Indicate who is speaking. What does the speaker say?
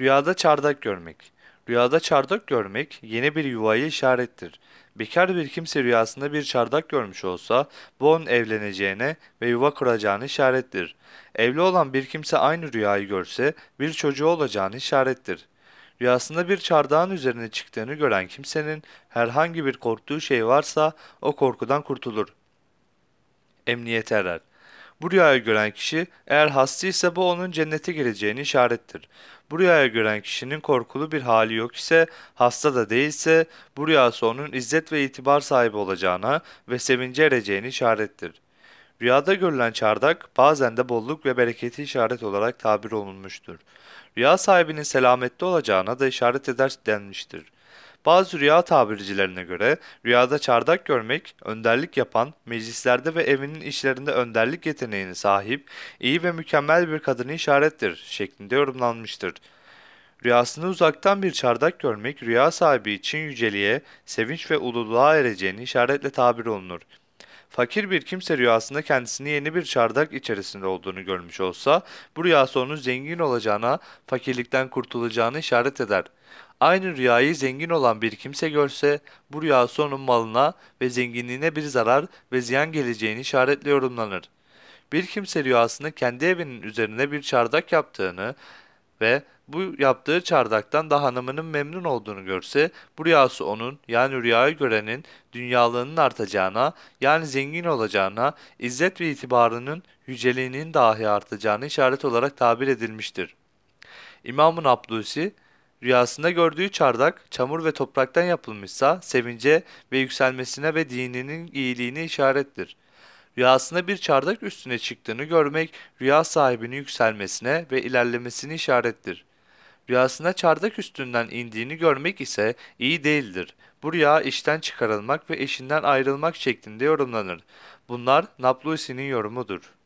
Speaker 1: Rüyada çardak görmek. Rüyada çardak görmek yeni bir yuvayı işarettir. Bekar bir kimse rüyasında bir çardak görmüş olsa bu onun evleneceğine ve yuva kuracağını işarettir. Evli olan bir kimse aynı rüyayı görse bir çocuğu olacağını işarettir. Rüyasında bir çardağın üzerine çıktığını gören kimsenin herhangi bir korktuğu şey varsa o korkudan kurtulur emniyete erer. Bu rüyayı gören kişi eğer hastaysa bu onun cennete gireceğini işarettir. Bu rüyayı gören kişinin korkulu bir hali yok ise hasta da değilse bu rüyası onun izzet ve itibar sahibi olacağına ve sevince ereceğini işarettir. Rüyada görülen çardak bazen de bolluk ve bereketi işaret olarak tabir olunmuştur. Rüya sahibinin selametli olacağına da işaret eder denmiştir. Bazı rüya tabircilerine göre rüyada çardak görmek, önderlik yapan, meclislerde ve evinin işlerinde önderlik yeteneğine sahip, iyi ve mükemmel bir kadını işarettir şeklinde yorumlanmıştır. Rüyasında uzaktan bir çardak görmek rüya sahibi için yüceliğe, sevinç ve ululuğa ereceğini işaretle tabir olunur. Fakir bir kimse rüyasında kendisini yeni bir çardak içerisinde olduğunu görmüş olsa, bu rüyası onun zengin olacağına, fakirlikten kurtulacağını işaret eder. Aynı rüyayı zengin olan bir kimse görse, bu rüyası onun malına ve zenginliğine bir zarar ve ziyan geleceğini işaretle yorumlanır. Bir kimse rüyasında kendi evinin üzerine bir çardak yaptığını ve bu yaptığı çardaktan da hanımının memnun olduğunu görse, bu rüyası onun yani rüyayı görenin dünyalığının artacağına yani zengin olacağına, izzet ve itibarının yüceliğinin dahi artacağını işaret olarak tabir edilmiştir. İmam-ı rüyasında gördüğü çardak çamur ve topraktan yapılmışsa sevince ve yükselmesine ve dininin iyiliğine işarettir. Rüyasında bir çardak üstüne çıktığını görmek rüya sahibinin yükselmesine ve ilerlemesini işarettir. Rüyasında çardak üstünden indiğini görmek ise iyi değildir. Bu rüya işten çıkarılmak ve eşinden ayrılmak şeklinde yorumlanır. Bunlar Nablusi'nin yorumudur.